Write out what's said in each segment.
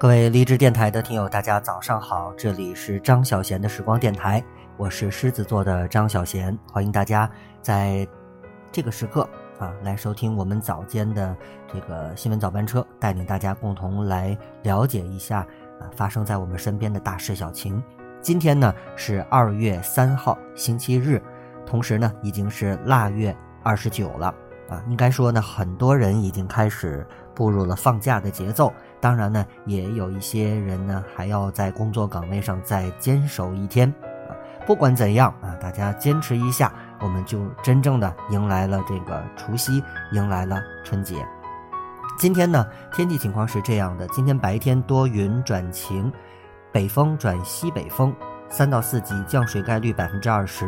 各位励志电台的听友，大家早上好，这里是张小贤的时光电台，我是狮子座的张小贤，欢迎大家在这个时刻啊来收听我们早间的这个新闻早班车，带领大家共同来了解一下啊发生在我们身边的大事小情。今天呢是二月三号星期日，同时呢已经是腊月二十九了啊，应该说呢很多人已经开始步入了放假的节奏。当然呢，也有一些人呢，还要在工作岗位上再坚守一天啊。不管怎样啊，大家坚持一下，我们就真正的迎来了这个除夕，迎来了春节。今天呢，天气情况是这样的：今天白天多云转晴，北风转西北风，三到四级，降水概率百分之二十；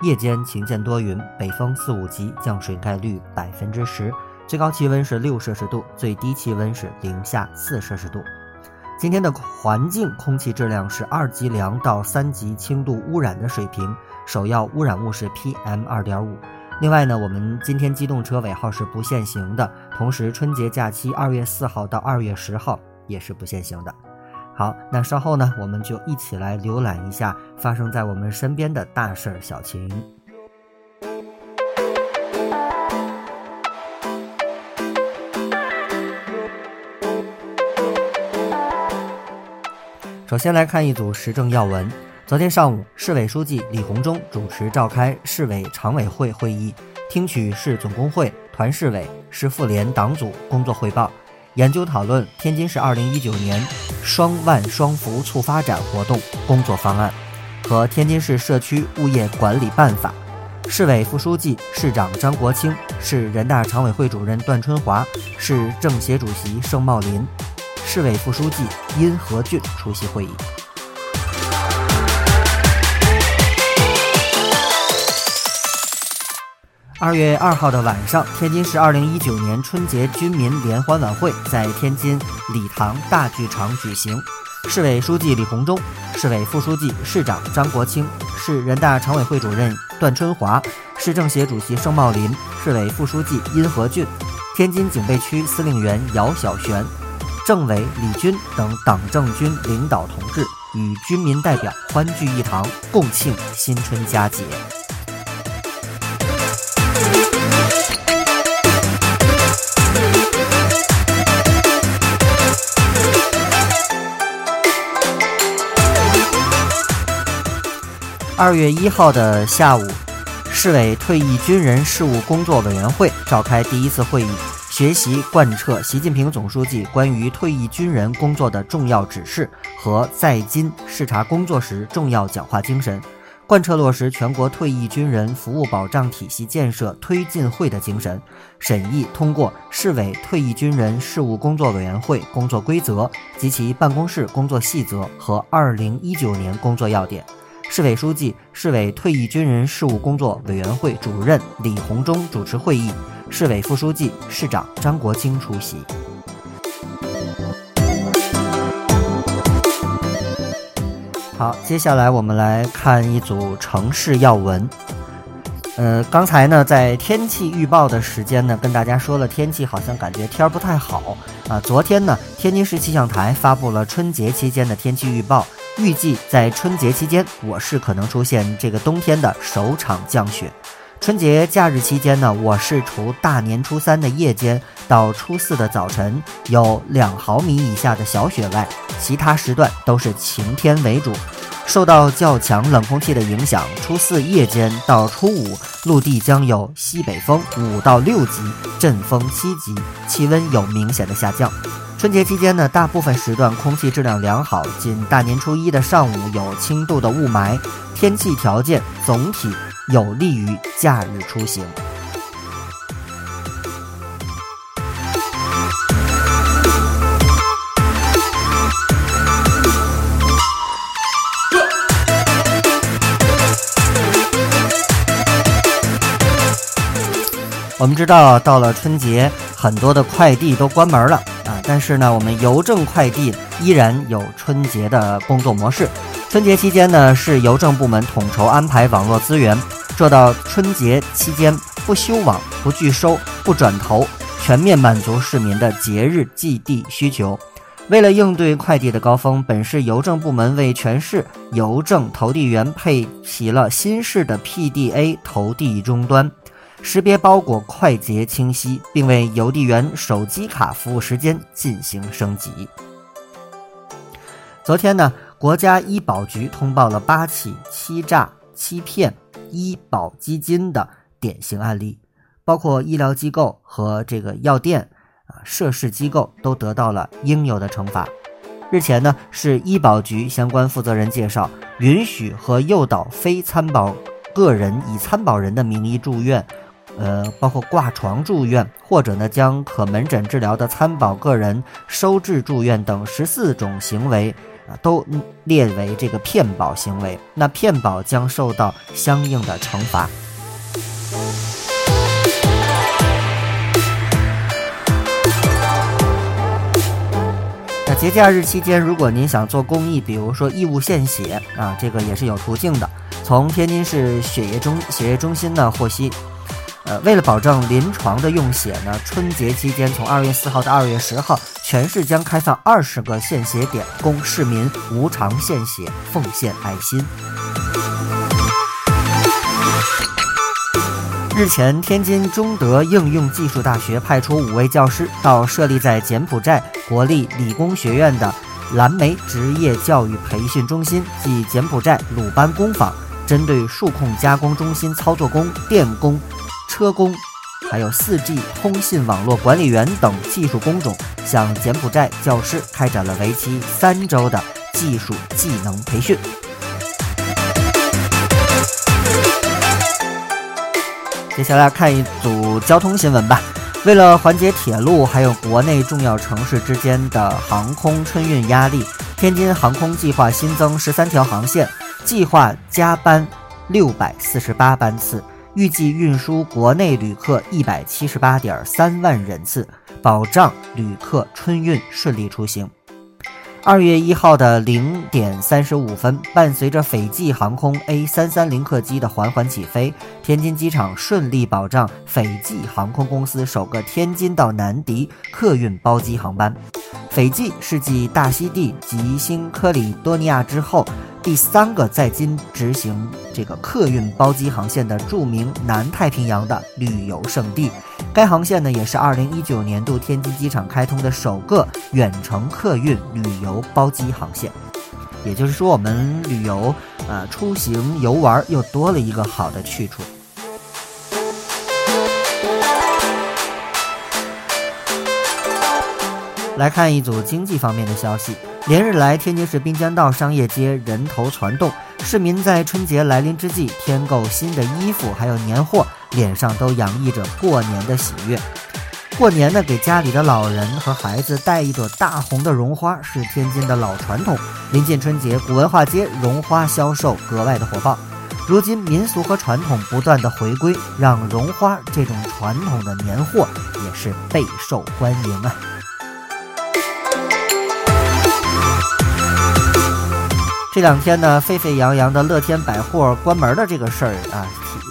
夜间晴间多云，北风四五级，降水概率百分之十。最高气温是六摄氏度，最低气温是零下四摄氏度。今天的环境空气质量是二级良到三级轻度污染的水平，首要污染物是 PM 二点五。另外呢，我们今天机动车尾号是不限行的，同时春节假期二月四号到二月十号也是不限行的。好，那稍后呢，我们就一起来浏览一下发生在我们身边的大事儿小情。首先来看一组时政要闻。昨天上午，市委书记李鸿忠主持召开市委常委会会议，听取市总工会、团市委、市妇联党组工作汇报，研究讨论天津市2019年“双万双扶”促发展活动工作方案和天津市社区物业管理办法。市委副书记、市长张国清，市人大常委会主任段春华，市政协主席盛茂林。市委副书记殷和俊出席会议。二月二号的晚上，天津市二零一九年春节军民联欢晚会在天津礼堂大剧场举行。市委书记李鸿忠、市委副书记、市长张国清、市人大常委会主任段春华、市政协主席盛茂林、市委副书记殷和俊、天津警备区司令员姚晓璇。政委李军等党政军领导同志与军民代表欢聚一堂，共庆新春佳节。二月一号的下午，市委退役军人事务工作委员会召开第一次会议。学习贯彻习近平总书记关于退役军人工作的重要指示和在京视察工作时重要讲话精神，贯彻落实全国退役军人服务保障体系建设推进会的精神，审议通过市委退役军人事务工作委员会工作规则及其办公室工作细则和二零一九年工作要点。市委书记、市委退役军人事务工作委员会主任李鸿忠主持会议。市委副书记、市长张国清出席。好，接下来我们来看一组城市要闻。呃，刚才呢，在天气预报的时间呢，跟大家说了天气好像感觉天儿不太好啊。昨天呢，天津市气象台发布了春节期间的天气预报，预计在春节期间，我市可能出现这个冬天的首场降雪。春节假日期间呢，我市除大年初三的夜间到初四的早晨有两毫米以下的小雪外，其他时段都是晴天为主。受到较强冷空气的影响，初四夜间到初五，陆地将有西北风五到六级，阵风七级，气温有明显的下降。春节期间呢，大部分时段空气质量良好，仅大年初一的上午有轻度的雾霾，天气条件总体。有利于假日出行。我们知道，到了春节，很多的快递都关门了啊，但是呢，我们邮政快递依然有春节的工作模式。春节期间呢，市邮政部门统筹安排网络资源，做到春节期间不休网、不拒收、不转投，全面满足市民的节日寄递需求。为了应对快递的高峰，本市邮政部门为全市邮政投递员配齐了新式的 PDA 投递终端，识别包裹快捷清晰，并为邮递员手机卡服务时间进行升级。昨天呢，国家医保局通报了八起欺诈、欺骗医保基金的典型案例，包括医疗机构和这个药店。啊，涉事机构都得到了应有的惩罚。日前呢，是医保局相关负责人介绍，允许和诱导非参保个人以参保人的名义住院，呃，包括挂床住院，或者呢将可门诊治疗的参保个人收治住院等十四种行为啊，都列为这个骗保行为。那骗保将受到相应的惩罚。那节假日期间，如果您想做公益，比如说义务献血啊，这个也是有途径的。从天津市血液中血液中心呢获悉，为了保证临床的用血呢，春节期间从二月四号到二月十号，全市将开放二十个献血点，供市民无偿献血，奉献爱心。日前，天津中德应用技术大学派出五位教师到设立在柬埔寨国立理工学院的蓝莓职业教育培训中心暨柬埔寨鲁班工坊，针对数控加工中心操作工、电工、车工，还有 4G 通信网络管理员等技术工种，向柬埔寨教师开展了为期三周的技术技能培训。接下来看一组交通新闻吧。为了缓解铁路还有国内重要城市之间的航空春运压力，天津航空计划新增十三条航线，计划加班六百四十八班次，预计运输国内旅客一百七十八点三万人次，保障旅客春运顺利出行。二月一号的零点三十五分，伴随着斐济航空 A 三三零客机的缓缓起飞，天津机场顺利保障斐济航空公司首个天津到南迪客运包机航班。斐济是继大溪地及新科里多尼亚之后。第三个在京执行这个客运包机航线的著名南太平洋的旅游胜地，该航线呢也是二零一九年度天津机场开通的首个远程客运旅游包机航线。也就是说，我们旅游啊出行游玩又多了一个好的去处。来看一组经济方面的消息。连日来，天津市滨江道商业街人头攒动，市民在春节来临之际添购新的衣服，还有年货，脸上都洋溢着过年的喜悦。过年呢，给家里的老人和孩子带一朵大红的绒花，是天津的老传统。临近春节，古文化街绒花销售格外的火爆。如今，民俗和传统不断的回归，让绒花这种传统的年货也是备受欢迎啊。这两天呢，沸沸扬扬的乐天百货关门的这个事儿啊，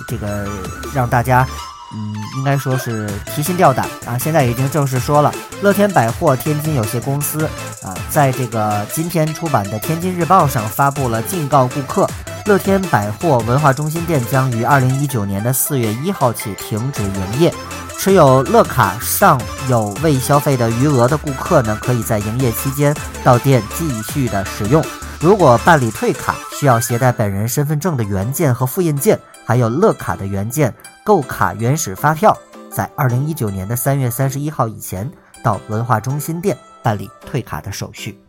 这个让大家，嗯，应该说是提心吊胆啊。现在已经正式说了，乐天百货天津有限公司啊，在这个今天出版的《天津日报》上发布了警告顾客：乐天百货文化中心店将于二零一九年的四月一号起停止营业。持有乐卡尚有未消费的余额的顾客呢，可以在营业期间到店继续的使用。如果办理退卡，需要携带本人身份证的原件和复印件，还有乐卡的原件、购卡原始发票，在二零一九年的三月三十一号以前，到文化中心店办理退卡的手续。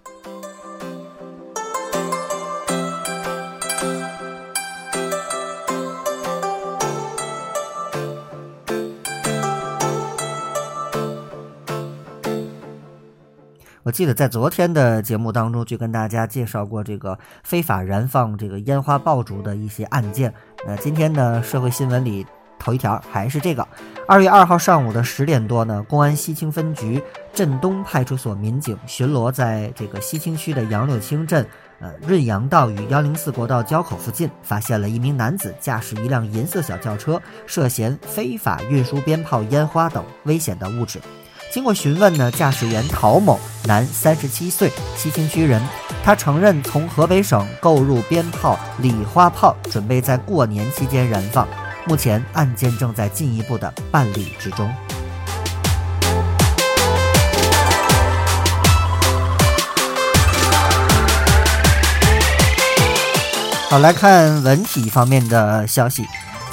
我记得在昨天的节目当中就跟大家介绍过这个非法燃放这个烟花爆竹的一些案件。那今天呢，社会新闻里头一条还是这个。二月二号上午的十点多呢，公安西青分局镇东派出所民警巡逻在这个西青区的杨柳青镇呃润阳道与幺零四国道交口附近，发现了一名男子驾驶一辆银色小轿车，涉嫌非法运输鞭炮、烟花等危险的物质。经过询问呢，驾驶员陶某，男，三十七岁，西青区人。他承认从河北省购入鞭炮、礼花炮，准备在过年期间燃放。目前案件正在进一步的办理之中。好，来看文体方面的消息。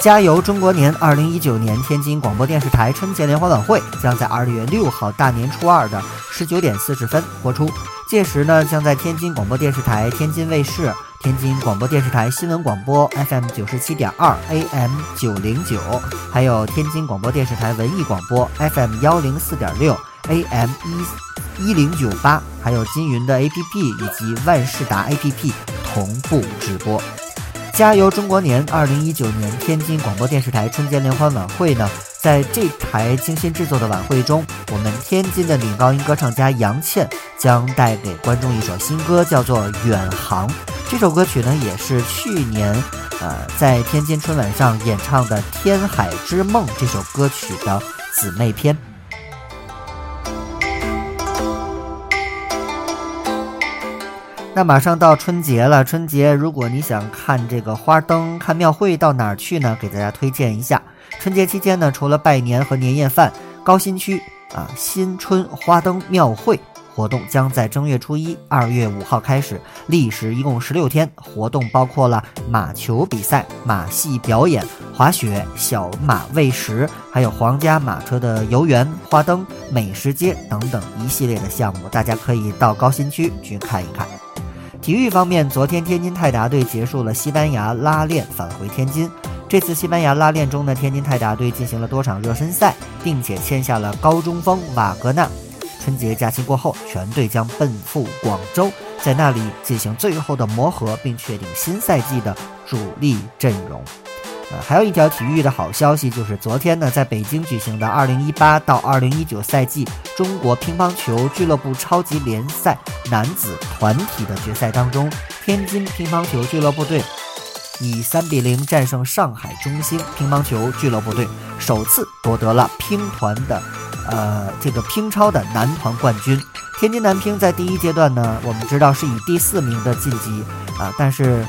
加油中国年二零一九年天津广播电视台春节联欢晚会将在二月六号大年初二的十九点四十分播出。届时呢，将在天津广播电视台、天津卫视、天津广播电视台新闻广播 FM 九十七点二、AM 九零九，还有天津广播电视台文艺广播 FM 幺零四点六、AM 一一零九八，还有金云的 APP 以及万事达 APP 同步直播。加油中国年二零一九年天津广播电视台春节联欢晚会呢，在这台精心制作的晚会中，我们天津的女高音歌唱家杨倩将带给观众一首新歌，叫做《远航》。这首歌曲呢，也是去年呃在天津春晚上演唱的《天海之梦》这首歌曲的姊妹篇。那马上到春节了，春节如果你想看这个花灯、看庙会，到哪儿去呢？给大家推荐一下。春节期间呢，除了拜年和年夜饭，高新区啊新春花灯庙会活动将在正月初一，二月五号开始，历时一共十六天。活动包括了马球比赛、马戏表演、滑雪、小马喂食，还有皇家马车的游园、花灯、美食街等等一系列的项目，大家可以到高新区去看一看。体育方面，昨天天津泰达队结束了西班牙拉练，返回天津。这次西班牙拉练中呢，天津泰达队进行了多场热身赛，并且签下了高中锋瓦格纳。春节假期过后，全队将奔赴广州，在那里进行最后的磨合，并确定新赛季的主力阵容。还有一条体育的好消息，就是昨天呢，在北京举行的2018到2019赛季中国乒乓球俱乐部超级联赛男子团体的决赛当中，天津乒乓球俱乐部队以3比0战胜上海中兴乒乓球俱乐部队，首次夺得了乒团的，呃，这个乒超的男团冠军。天津男乒在第一阶段呢，我们知道是以第四名的晋级啊，但是。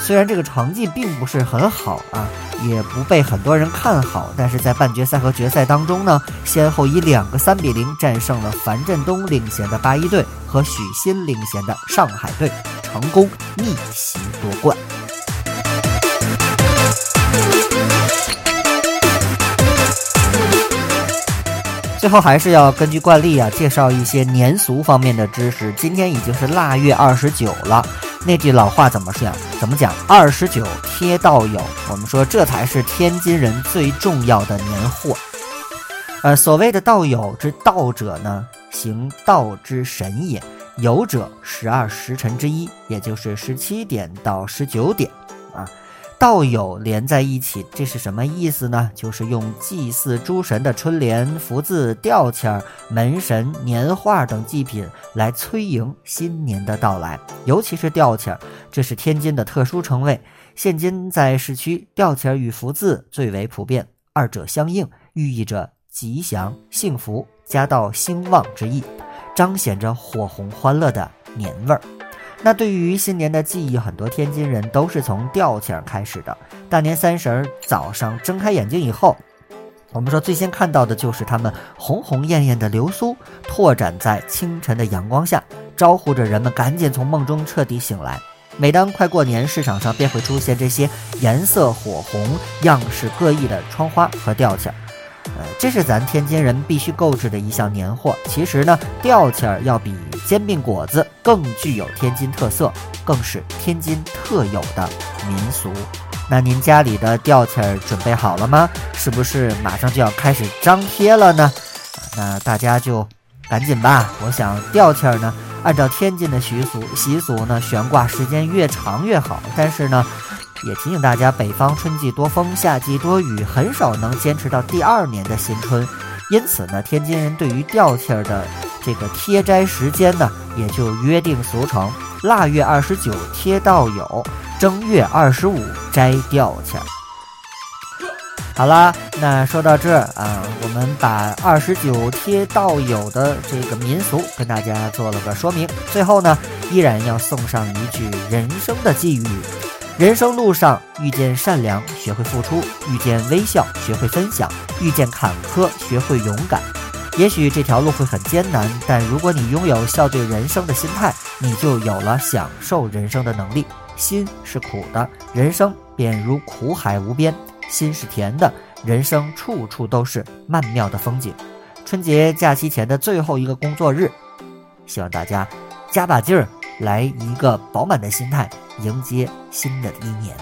虽然这个成绩并不是很好啊，也不被很多人看好，但是在半决赛和决赛当中呢，先后以两个三比零战胜了樊振东领衔的八一队和许昕领衔的上海队，成功逆袭夺冠。最后还是要根据惯例啊，介绍一些年俗方面的知识。今天已经是腊月二十九了。那句老话怎么说？怎么讲？二十九贴道友，我们说这才是天津人最重要的年货。呃，所谓的道友之道者呢，行道之神也。有者，十二时辰之一，也就是十七点到十九点。道友连在一起，这是什么意思呢？就是用祭祀诸神的春联、福字、吊签、门神、年画等祭品来催迎新年的到来。尤其是吊签，这是天津的特殊称谓。现今在市区，吊签与福字最为普遍，二者相应，寓意着吉祥、幸福、家道兴旺之意，彰显着火红欢乐的年味儿。那对于新年的记忆，很多天津人都是从吊钱开始的。大年三十早上睁开眼睛以后，我们说最先看到的就是他们红红艳艳的流苏，拓展在清晨的阳光下，招呼着人们赶紧从梦中彻底醒来。每当快过年，市场上便会出现这些颜色火红、样式各异的窗花和吊钱。呃，这是咱天津人必须购置的一项年货。其实呢，吊钱儿要比煎饼果子更具有天津特色，更是天津特有的民俗。那您家里的吊钱儿准备好了吗？是不是马上就要开始张贴了呢？那大家就赶紧吧。我想吊钱儿呢，按照天津的习俗习俗呢，悬挂时间越长越好。但是呢。也提醒大家，北方春季多风，夏季多雨，很少能坚持到第二年的新春。因此呢，天津人对于吊签儿的这个贴摘时间呢，也就约定俗成：腊月二十九贴道友，正月二十五摘吊签儿。好啦，那说到这儿啊，我们把二十九贴道友的这个民俗跟大家做了个说明。最后呢，依然要送上一句人生的寄语：人生路上遇见善良，学会付出；遇见微笑，学会分享；遇见坎坷，学会勇敢。也许这条路会很艰难，但如果你拥有笑对人生的心态，你就有了享受人生的能力。心是苦的，人生便如苦海无边。心是甜的，人生处处都是曼妙的风景。春节假期前的最后一个工作日，希望大家加把劲儿，来一个饱满的心态，迎接新的一年。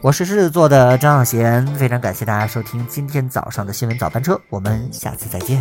我是狮子座的张小贤，非常感谢大家收听今天早上的新闻早班车，我们下次再见。